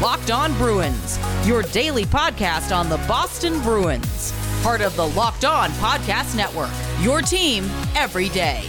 Locked On Bruins, your daily podcast on the Boston Bruins. Part of the Locked On Podcast Network, your team every day.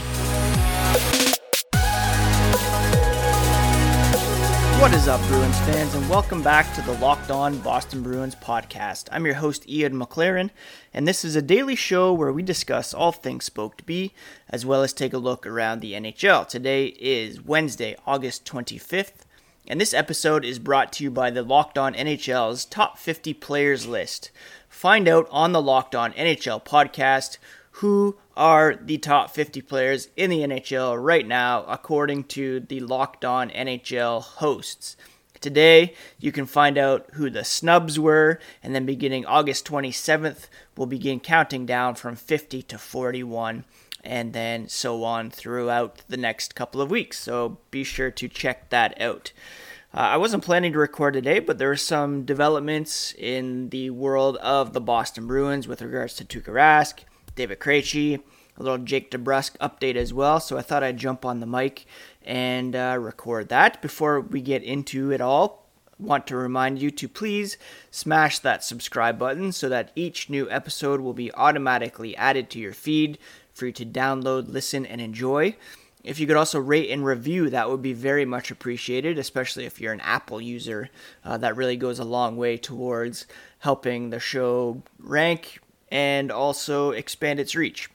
What is up, Bruins fans, and welcome back to the Locked On Boston Bruins podcast. I'm your host, Ian McLaren, and this is a daily show where we discuss all things Spoked B, as well as take a look around the NHL. Today is Wednesday, August 25th, and this episode is brought to you by the Locked On NHL's Top 50 Players list. Find out on the Locked On NHL podcast who are the top 50 players in the NHL right now, according to the Locked On NHL hosts. Today, you can find out who the snubs were, and then beginning August 27th, we'll begin counting down from 50 to 41, and then so on throughout the next couple of weeks. So be sure to check that out. Uh, I wasn't planning to record today, but there are some developments in the world of the Boston Bruins with regards to Tuukka Rask David Krejci, a little Jake DeBrusk update as well. So I thought I'd jump on the mic and uh, record that. Before we get into it all, want to remind you to please smash that subscribe button so that each new episode will be automatically added to your feed for you to download, listen, and enjoy. If you could also rate and review, that would be very much appreciated, especially if you're an Apple user. Uh, that really goes a long way towards helping the show rank and also expand its reach.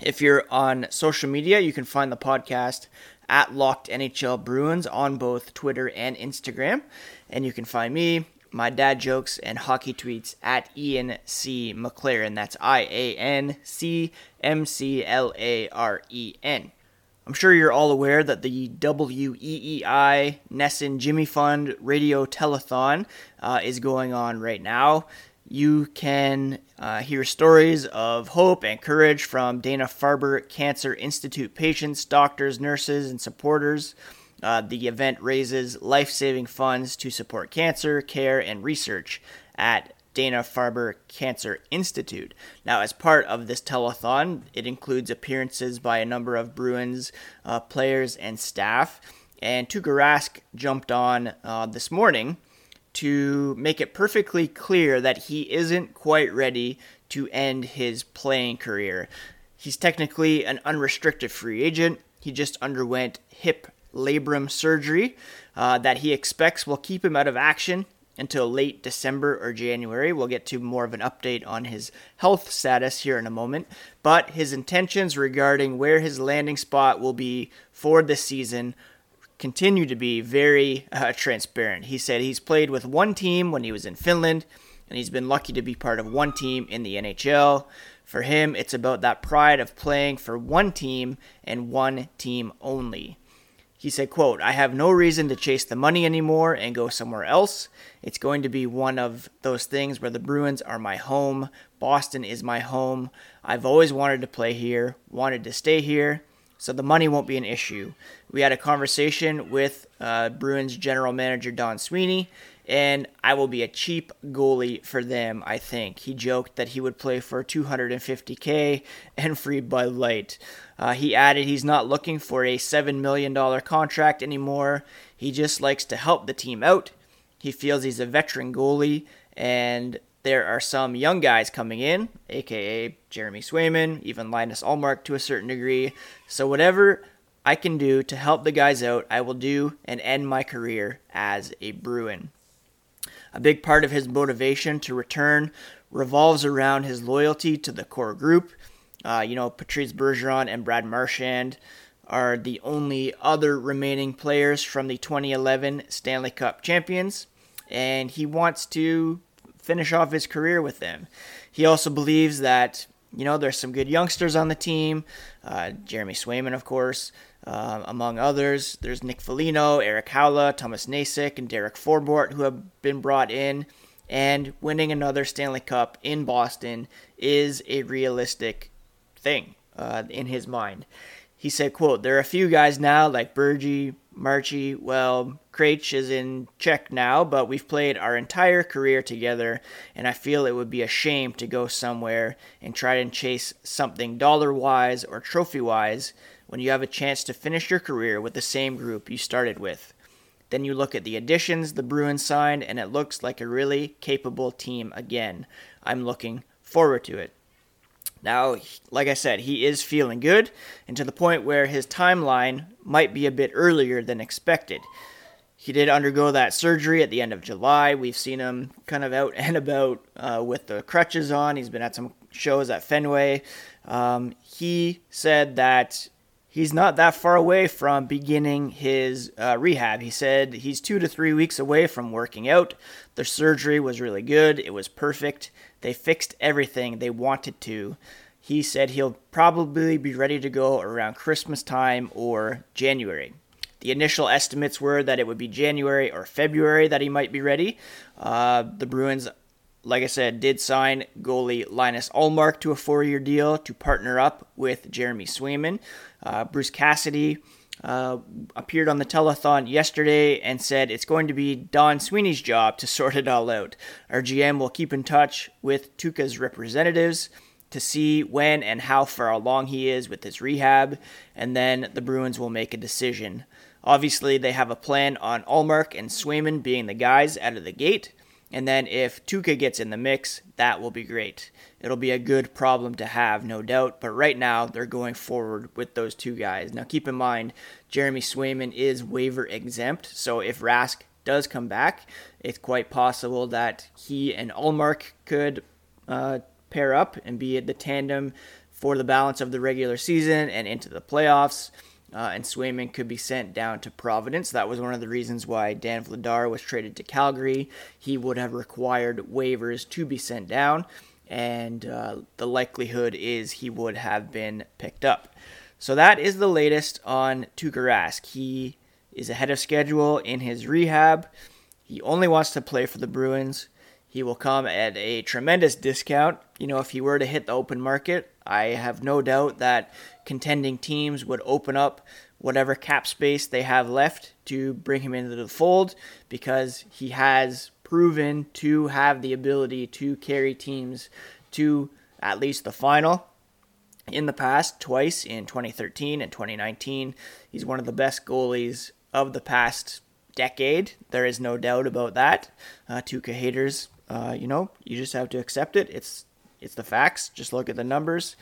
If you're on social media, you can find the podcast at Locked NHL Bruins on both Twitter and Instagram. And you can find me, my dad jokes, and hockey tweets at Ian C. McLaren. That's I A N C M C L A R E N. I'm sure you're all aware that the WEEI NESN Jimmy Fund Radio Telethon uh, is going on right now. You can uh, hear stories of hope and courage from Dana Farber Cancer Institute patients, doctors, nurses, and supporters. Uh, the event raises life saving funds to support cancer care and research at Dana Farber Cancer Institute. Now, as part of this telethon, it includes appearances by a number of Bruins uh, players and staff. And Tuukka Rask jumped on uh, this morning to make it perfectly clear that he isn't quite ready to end his playing career. He's technically an unrestricted free agent. He just underwent hip labrum surgery uh, that he expects will keep him out of action until late December or January. We'll get to more of an update on his health status here in a moment. But his intentions regarding where his landing spot will be for this season continue to be very uh, transparent. He said he's played with one team when he was in Finland, and he's been lucky to be part of one team in the NHL. For him, it's about that pride of playing for one team and one team only. He said, quote, I have no reason to chase the money anymore and go somewhere else. It's going to be one of those things where the Bruins are my home. Boston is my home. I've always wanted to play here, wanted to stay here so the money won't be an issue. We had a conversation with uh, Bruins general manager Don Sweeney, and I will be a cheap goalie for them, I think. He joked that he would play for 250K and free Bud Light. Uh, he added he's not looking for a $7 million contract anymore. He just likes to help the team out. He feels he's a veteran goalie, and there are some young guys coming in, aka Jeremy Swayman, even Linus Ullmark to a certain degree. So whatever I can do to help the guys out, I will do and end my career as a Bruin. A big part of his motivation to return revolves around his loyalty to the core group. Uh, you know, Patrice Bergeron and Brad Marchand are the only other remaining players from the 2011 Stanley Cup champions, and he wants to finish off his career with them. He also believes that you know there's some good youngsters on the team. Uh, Jeremy Swayman, of course, uh, among others. There's Nick Foligno, Erik Haula, Tomas Nosek, and Derek Forbort who have been brought in. And winning another Stanley Cup in Boston is a realistic thing uh, in his mind. He said, "quote There are a few guys now like Bergie, Marchie, well, Krejci is in check now, but we've played our entire career together, and I feel it would be a shame to go somewhere and try and chase something dollar wise or trophy wise when you have a chance to finish your career with the same group you started with. Then you look at the additions the Bruins signed, and it looks like a really capable team again. I'm looking forward to it. Now, like I said, he is feeling good, and to the point where his timeline might be a bit earlier than expected. He did undergo that surgery at the end of July. We've seen him kind of out and about uh, with the crutches on. He's been at some shows at Fenway. Um, he said that he's not that far away from beginning his uh, rehab. He said he's two to three weeks away from working out. The surgery was really good, it was perfect. They fixed everything they wanted to. He said he'll probably be ready to go around Christmas time or January. The initial estimates were that it would be January or February that he might be ready. Uh, the Bruins, like I said, did sign goalie Linus Ullmark to a four year deal to partner up with Jeremy Swayman. Uh, Bruce Cassidy uh, appeared on the telethon yesterday and said it's going to be Don Sweeney's job to sort it all out. Our GM will keep in touch with Tuukka's representatives to see when and how far along he is with his rehab, and then the Bruins will make a decision. Obviously, they have a plan on Ullmark and Swayman being the guys out of the gate, and then if Tuukka gets in the mix, that will be great. It'll be a good problem to have, no doubt. But right now, they're going forward with those two guys. Now, keep in mind, Jeremy Swayman is waiver exempt. So if Rask does come back, it's quite possible that he and Ullmark could uh, pair up and be at the tandem for the balance of the regular season and into the playoffs. Uh, and Swayman could be sent down to Providence. That was one of the reasons why Dan Vladar was traded to Calgary. He would have required waivers to be sent down and uh, the likelihood is he would have been picked up. So that is the latest on Tuukka Rask. He is ahead of schedule in his rehab. He only wants to play for the Bruins. He will come at a tremendous discount. You know, if he were to hit the open market, I have no doubt that contending teams would open up whatever cap space they have left to bring him into the fold because he has proven to have the ability to carry teams to at least the final in the past, twice in 2013 and 2019. He's one of the best goalies of the past decade. There is no doubt about that. Uh, Tuukka haters, uh, you know, you just have to accept it. It's it's the facts. Just look at the numbers.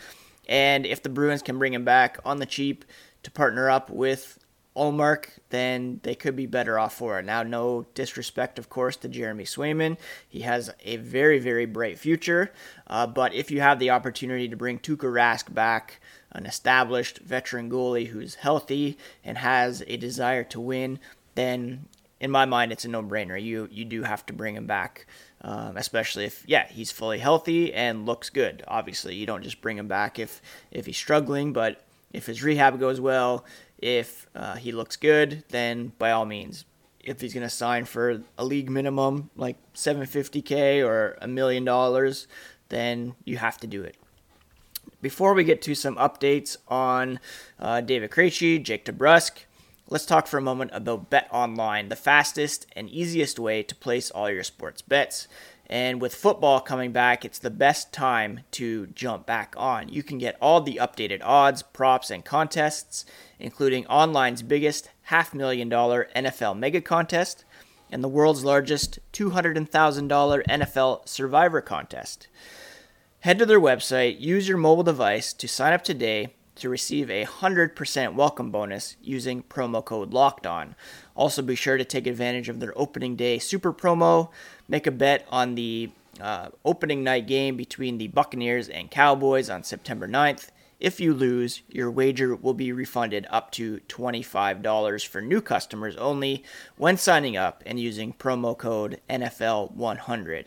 And if the Bruins can bring him back on the cheap to partner up with Ullmark, then they could be better off for it. Now, no disrespect, of course, to Jeremy Swayman. He has a very, very bright future. Uh, but if you have the opportunity to bring Tuukka Rask back, an established veteran goalie who's healthy and has a desire to win, then in my mind, it's a no-brainer. You you do have to bring him back, um, especially if yeah he's fully healthy and looks good. Obviously, you don't just bring him back if if he's struggling, but if his rehab goes well, if uh, he looks good, then by all means, if he's going to sign for a league minimum like 750k or a million dollars, then you have to do it. Before we get to some updates on uh, David Krejci, Jake DeBrusk, let's talk for a moment about Bet Online, the fastest and easiest way to place all your sports bets. And with football coming back, it's the best time to jump back on. You can get all the updated odds, props, and contests, including online's biggest half million dollar NFL mega contest and the world's largest $200,000 NFL survivor contest. Head to their website, use your mobile device to sign up today to receive a 100% welcome bonus using promo code LOCKED ON. Also, be sure to take advantage of their opening day super promo. Make a bet on the uh, opening night game between the Buccaneers and Cowboys on September 9th. If you lose, your wager will be refunded up to $25 for new customers only when signing up and using promo code NFL100.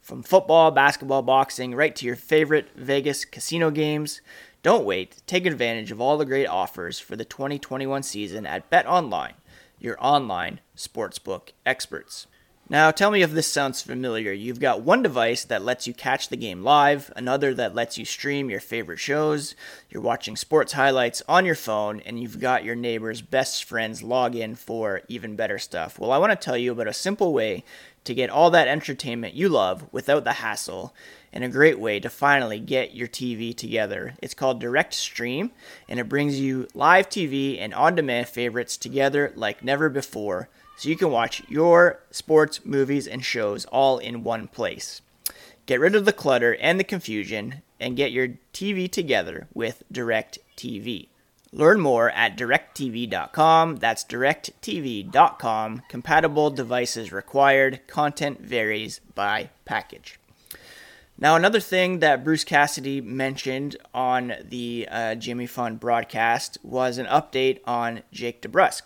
From football, basketball, boxing, right to your favorite Vegas casino games, don't wait. Take advantage of all the great offers for the 2021 season at Bet Online, your online sportsbook experts. Now, tell me if this sounds familiar. You've got one device that lets you catch the game live, another that lets you stream your favorite shows, you're watching sports highlights on your phone, and you've got your neighbor's best friend's login for even better stuff. Well, I want to tell you about a simple way to get all that entertainment you love without the hassle and a great way to finally get your TV together. It's called Direct Stream, and it brings you live TV and on demand favorites together like never before, so you can watch your sports, movies, and shows all in one place. Get rid of the clutter and the confusion and get your TV together with Direct TV. Learn more at directtv.com. That's directtv.com. Compatible devices required. Content varies by package. Now, another thing that Bruce Cassidy mentioned on the uh, Jimmy Fund broadcast was an update on Jake DeBrusk.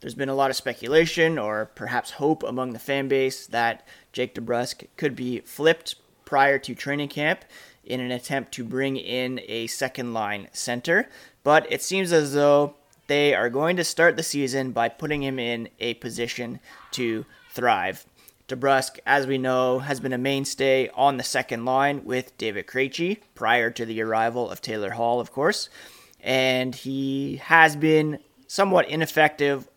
There's been a lot of speculation or perhaps hope among the fan base that Jake DeBrusk could be flipped prior to training camp in an attempt to bring in a second line center, but it seems as though they are going to start the season by putting him in a position to thrive. DeBrusk, as we know, has been a mainstay on the second line with David Krejci prior to the arrival of Taylor Hall, of course. And he has been somewhat ineffective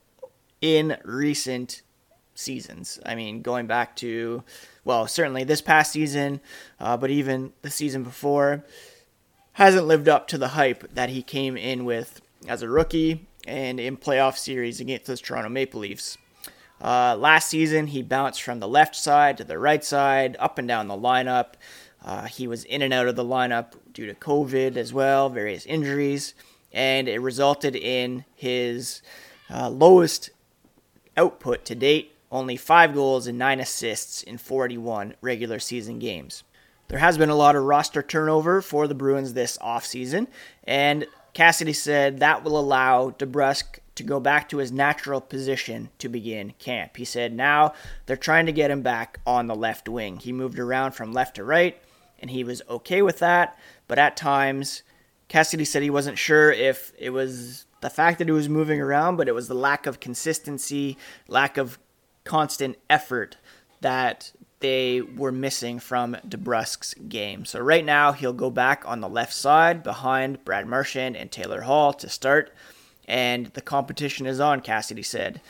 in recent seasons. I mean, going back to, well, certainly this past season, uh, but even the season before, hasn't lived up to the hype that he came in with as a rookie and in playoff series against the Toronto Maple Leafs. Uh, last season, he bounced from the left side to the right side, up and down the lineup. Uh, he was in and out of the lineup due to COVID as well, various injuries, and it resulted in his uh, lowest output to date only five goals and nine assists in 41 regular season games. There has been a lot of roster turnover for the Bruins this offseason, and Cassidy said that will allow DeBrusk to go back to his natural position to begin camp. He said now they're trying to get him back on the left wing. He moved around from left to right, and he was okay with that, but at times, Cassidy said he wasn't sure if it was the fact that he was moving around, but it was the lack of consistency, lack of constant effort that they were missing from DeBrusk's game. So right now he'll go back on the left side behind Brad Marchand and Taylor Hall to start and the competition is on, Cassidy said.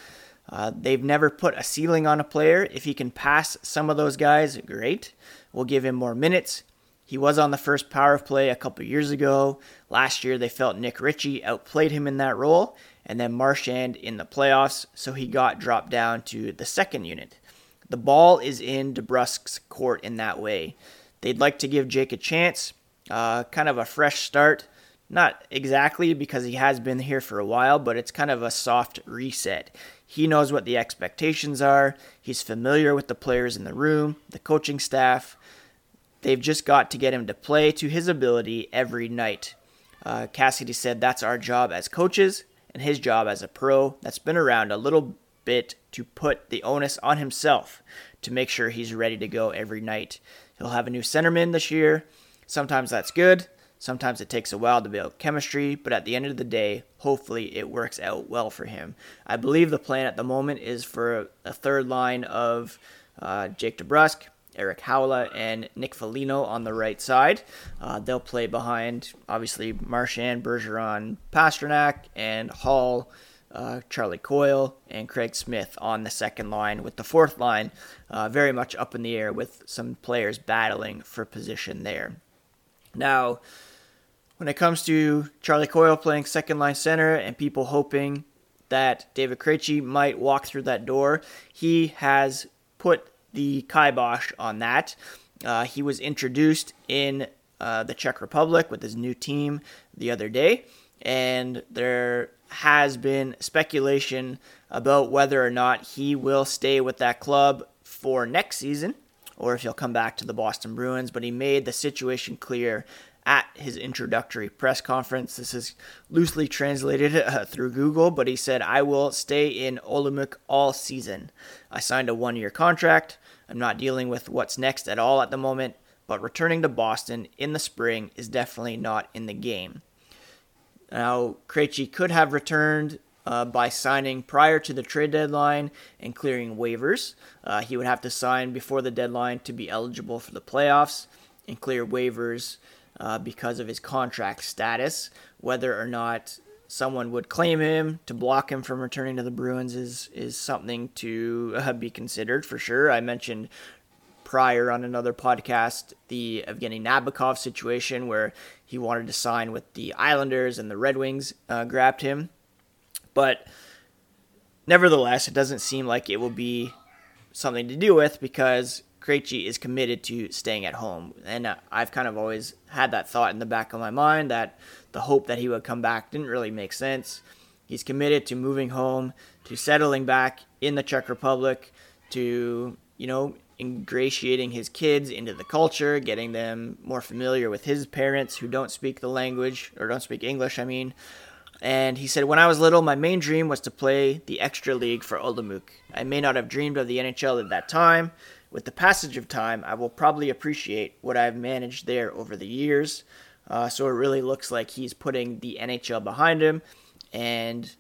Uh, they've never put a ceiling on a player. If he can pass some of those guys, great. We'll give him more minutes. He was on the first power play a couple years ago. Last year, they felt Nick Ritchie outplayed him in that role, and then Marchand in the playoffs, so he got dropped down to the second unit. The ball is in DeBrusk's court in that way. They'd like to give Jake a chance, uh, kind of a fresh start. Not exactly because he has been here for a while, but it's kind of a soft reset. He knows what the expectations are. He's familiar with the players in the room, the coaching staff. They've just got to get him to play to his ability every night. Uh, Cassidy said that's our job as coaches and his job as a pro that's been around a little bit to put the onus on himself to make sure he's ready to go every night. He'll have a new centerman this year. Sometimes that's good, Sometimes it takes a while to build chemistry, but at the end of the day, hopefully it works out well for him. I believe the plan at the moment is for a third line of uh, Jake DeBrusk, Erik Haula, and Nick Foligno on the right side. Uh, they'll play behind, obviously, Marchand, Bergeron, Pastrnak, and Hall, uh, Charlie Coyle, and Craig Smith on the second line, with the fourth line uh, very much up in the air with some players battling for position there. Now, when it comes to Charlie Coyle playing second line center and people hoping that David Krejci might walk through that door, he has put the kibosh on that. Uh, he was introduced in uh, the Czech Republic with his new team the other day, and there has been speculation about whether or not he will stay with that club for next season or if he'll come back to the Boston Bruins, but he made the situation clear at his introductory press conference. This is loosely translated uh, through Google, but he said, I will stay in Olomouc all season. I signed a one year contract. I'm not dealing with what's next at all at the moment, but returning to Boston in the spring is definitely not in the game. Now, Krejci could have returned uh, by signing prior to the trade deadline and clearing waivers. Uh, he would have to sign before the deadline to be eligible for the playoffs and clear waivers uh, because of his contract status. Whether or not someone would claim him to block him from returning to the Bruins is is something to uh, be considered for sure. I mentioned prior on another podcast the Evgeny Nabokov situation where he wanted to sign with the Islanders and the Red Wings uh, grabbed him. But nevertheless, it doesn't seem like it will be something to deal with because Krejci is committed to staying at home. And uh, I've kind of always had that thought in the back of my mind that the hope that he would come back didn't really make sense. He's committed to moving home, to settling back in the Czech Republic, to, you know, ingratiating his kids into the culture, getting them more familiar with his parents who don't speak the language, or don't speak English, I mean. And he said, When I was little, my main dream was to play the extra league for Olomouc. I may not have dreamed of the NHL at that time. With the passage of time, I will probably appreciate what I've managed there over the years. Uh, so it really looks like he's putting the NHL behind him and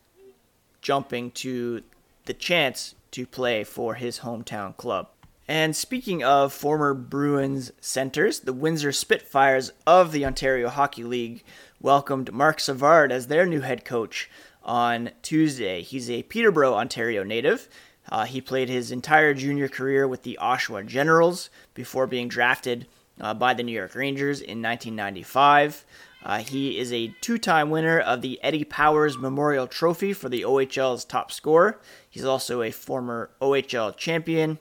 jumping to the chance to play for his hometown club. And speaking of former Bruins centers, the Windsor Spitfires of the Ontario Hockey League welcomed Marc Savard as their new head coach on Tuesday. He's a Peterborough, Ontario native. Uh, he played his entire junior career with the Oshawa Generals before being drafted uh, by the New York Rangers in 1995. Uh, he is a two time winner of the Eddie Powers Memorial Trophy for the OHL's top scorer. He's also a former OHL champion.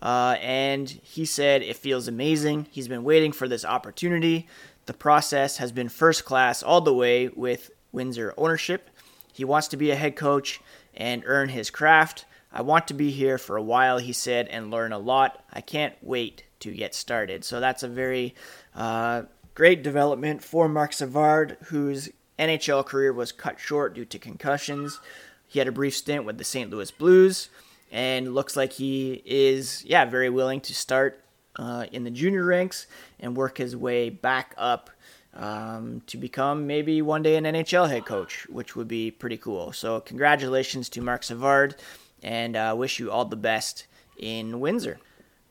Uh, and he said it feels amazing. He's been waiting for this opportunity. The process has been first class all the way with Windsor ownership. He wants to be a head coach and earn his craft. I want to be here for a while, he said, and learn a lot. I can't wait to get started. So that's a very uh, great development for Marc Savard, whose NHL career was cut short due to concussions. He had a brief stint with the St. Louis Blues, and looks like he is, yeah, very willing to start uh, in the junior ranks and work his way back up um, to become maybe one day an NHL head coach, which would be pretty cool. So, congratulations to Marc Savard, and uh, wish you all the best in Windsor.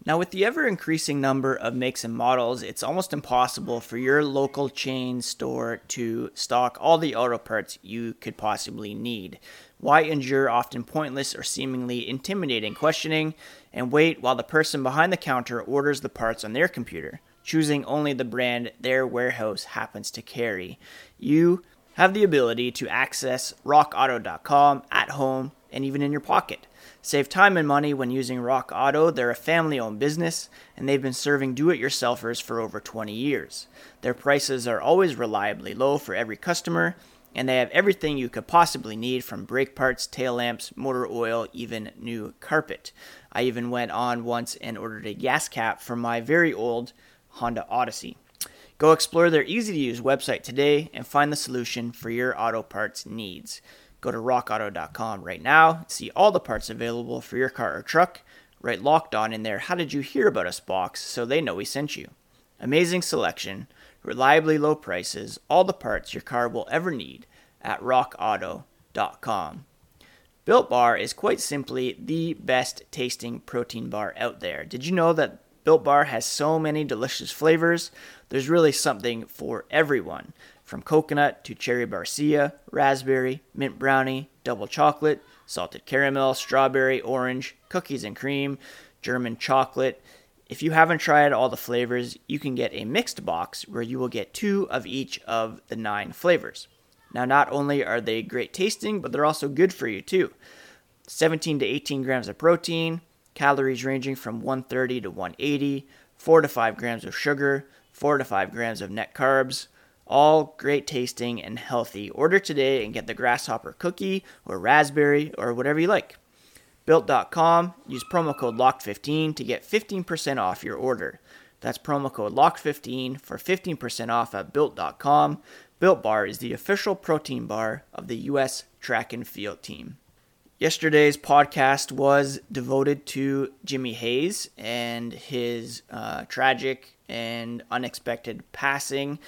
Now, with the ever increasing number of makes and models, it's almost impossible for your local chain store to stock all the auto parts you could possibly need. Why endure often pointless or seemingly intimidating questioning and wait while the person behind the counter orders the parts on their computer, choosing only the brand their warehouse happens to carry? You have the ability to access rockauto.com at home and even in your pocket. Save time and money when using Rock Auto. They're a family owned business and they've been serving do it yourselfers for over 20 years. Their prices are always reliably low for every customer, and they have everything you could possibly need from brake parts, tail lamps, motor oil, even new carpet. I even went on once and ordered a gas cap for my very old Honda Odyssey. Go explore their easy to use website today and find the solution for your auto parts needs. Go to rockauto.com right now, and see all the parts available for your car or truck. Write locked on in there, how did you hear about us box so they know we sent you. Amazing selection, reliably low prices, all the parts your car will ever need at rockauto.com. Built Bar is quite simply the best tasting protein bar out there. Did you know that Built Bar has so many delicious flavors? There's really something for everyone from coconut to cherry barcia, raspberry, mint brownie, double chocolate, salted caramel, strawberry, orange, cookies and cream, German chocolate. If you haven't tried all the flavors, you can get a mixed box where you will get two of each of the nine flavors. Now, not only are they great tasting, but they're also good for you too. 17 to 18 grams of protein, calories ranging from 130 to 180, 4 to 5 grams of sugar, 4 to 5 grams of net carbs, all great tasting and healthy. Order today and get the grasshopper cookie or raspberry or whatever you like. Built.com, use promo code LOCKED15 to get 15% off your order. That's promo code LOCKED15 for 15% off at Built.com. Built Bar is the official protein bar of the U.S. track and field team. Yesterday's podcast was devoted to Jimmy Hayes and his uh, tragic and unexpected passing.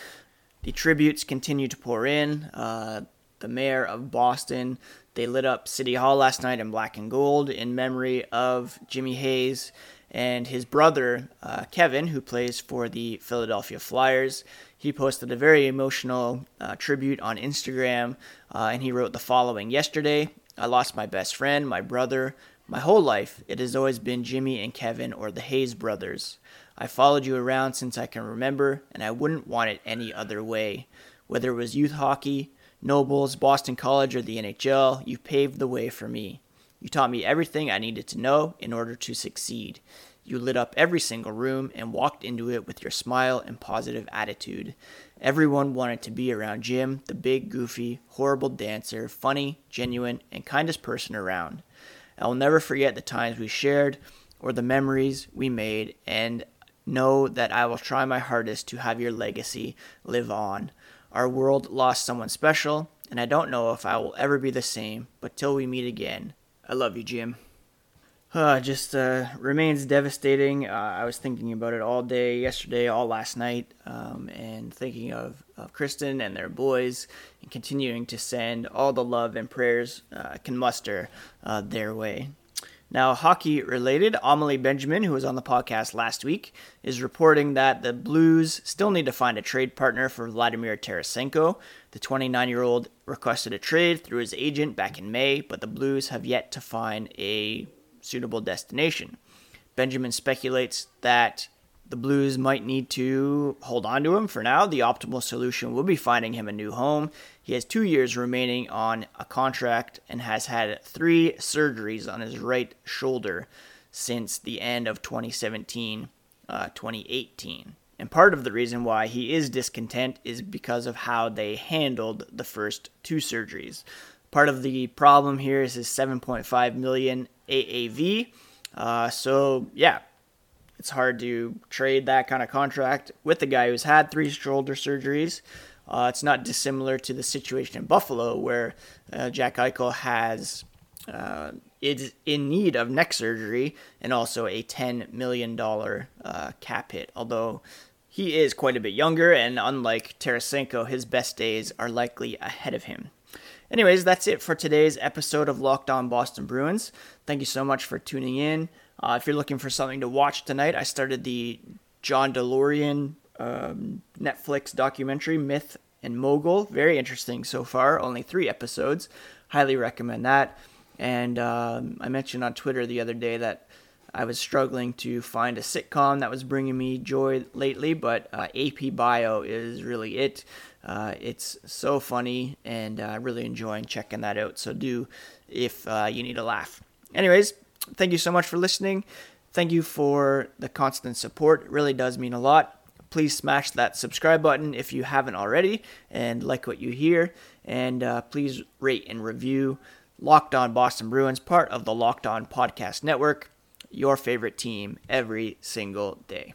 The tributes continue to pour in. Uh, the mayor of Boston, they lit up City Hall last night in black and gold in memory of Jimmy Hayes and his brother, uh, Kevin, who plays for the Philadelphia Flyers. He posted a very emotional uh, tribute on Instagram, uh, and he wrote the following Yesterday, I lost my best friend, my brother. My whole life, it has always been Jimmy and Kevin or the Hayes brothers. I followed you around since I can remember, and I wouldn't want it any other way. Whether it was youth hockey, Nobles, Boston College, or the NHL, you paved the way for me. You taught me everything I needed to know in order to succeed. You lit up every single room and walked into it with your smile and positive attitude. Everyone wanted to be around Jim, the big, goofy, horrible dancer, funny, genuine, and kindest person around. I will never forget the times we shared or the memories we made, and know that I will try my hardest to have your legacy live on. Our world lost someone special, and I don't know if I will ever be the same, but till we meet again, I love you, Jim. Uh, just uh, remains devastating. Uh, I was thinking about it all day yesterday, all last night, um, and thinking of, of Kristen and their boys, and continuing to send all the love and prayers uh, I can muster uh, their way. Now, hockey related, Amalie Benjamin, who was on the podcast last week, is reporting that the Blues still need to find a trade partner for Vladimir Tarasenko. The 29 year old requested a trade through his agent back in May, but the Blues have yet to find a suitable destination. Benjamin speculates that the Blues might need to hold on to him for now. The optimal solution would be finding him a new home. He has two years remaining on a contract and has had three surgeries on his right shoulder since the end of 2017 uh, 2018. And part of the reason why he is discontent is because of how they handled the first two surgeries. Part of the problem here is his 7.5 million AAV. Uh, so yeah, it's hard to trade that kind of contract with a guy who's had three shoulder surgeries. Uh, it's not dissimilar to the situation in Buffalo, where uh, Jack Eichel has uh, is in need of neck surgery and also a $10 million uh, cap hit. Although he is quite a bit younger, and unlike Tarasenko, his best days are likely ahead of him. Anyways, that's it for today's episode of Locked On Boston Bruins. Thank you so much for tuning in. Uh, if you're looking for something to watch tonight, I started the John DeLorean um, Netflix documentary, Myth and Mogul. Very interesting so far. Only three episodes. Highly recommend that. And um, I mentioned on Twitter the other day that I was struggling to find a sitcom that was bringing me joy lately, but uh, AP Bio is really it. Uh, it's so funny and uh, really enjoying checking that out. So do if uh, you need a laugh. Anyways, thank you so much for listening. Thank you for the constant support. It really does mean a lot. Please smash that subscribe button if you haven't already and like what you hear. And uh, please rate and review Locked On Boston Bruins, part of the Locked On Podcast Network, your favorite team every single day.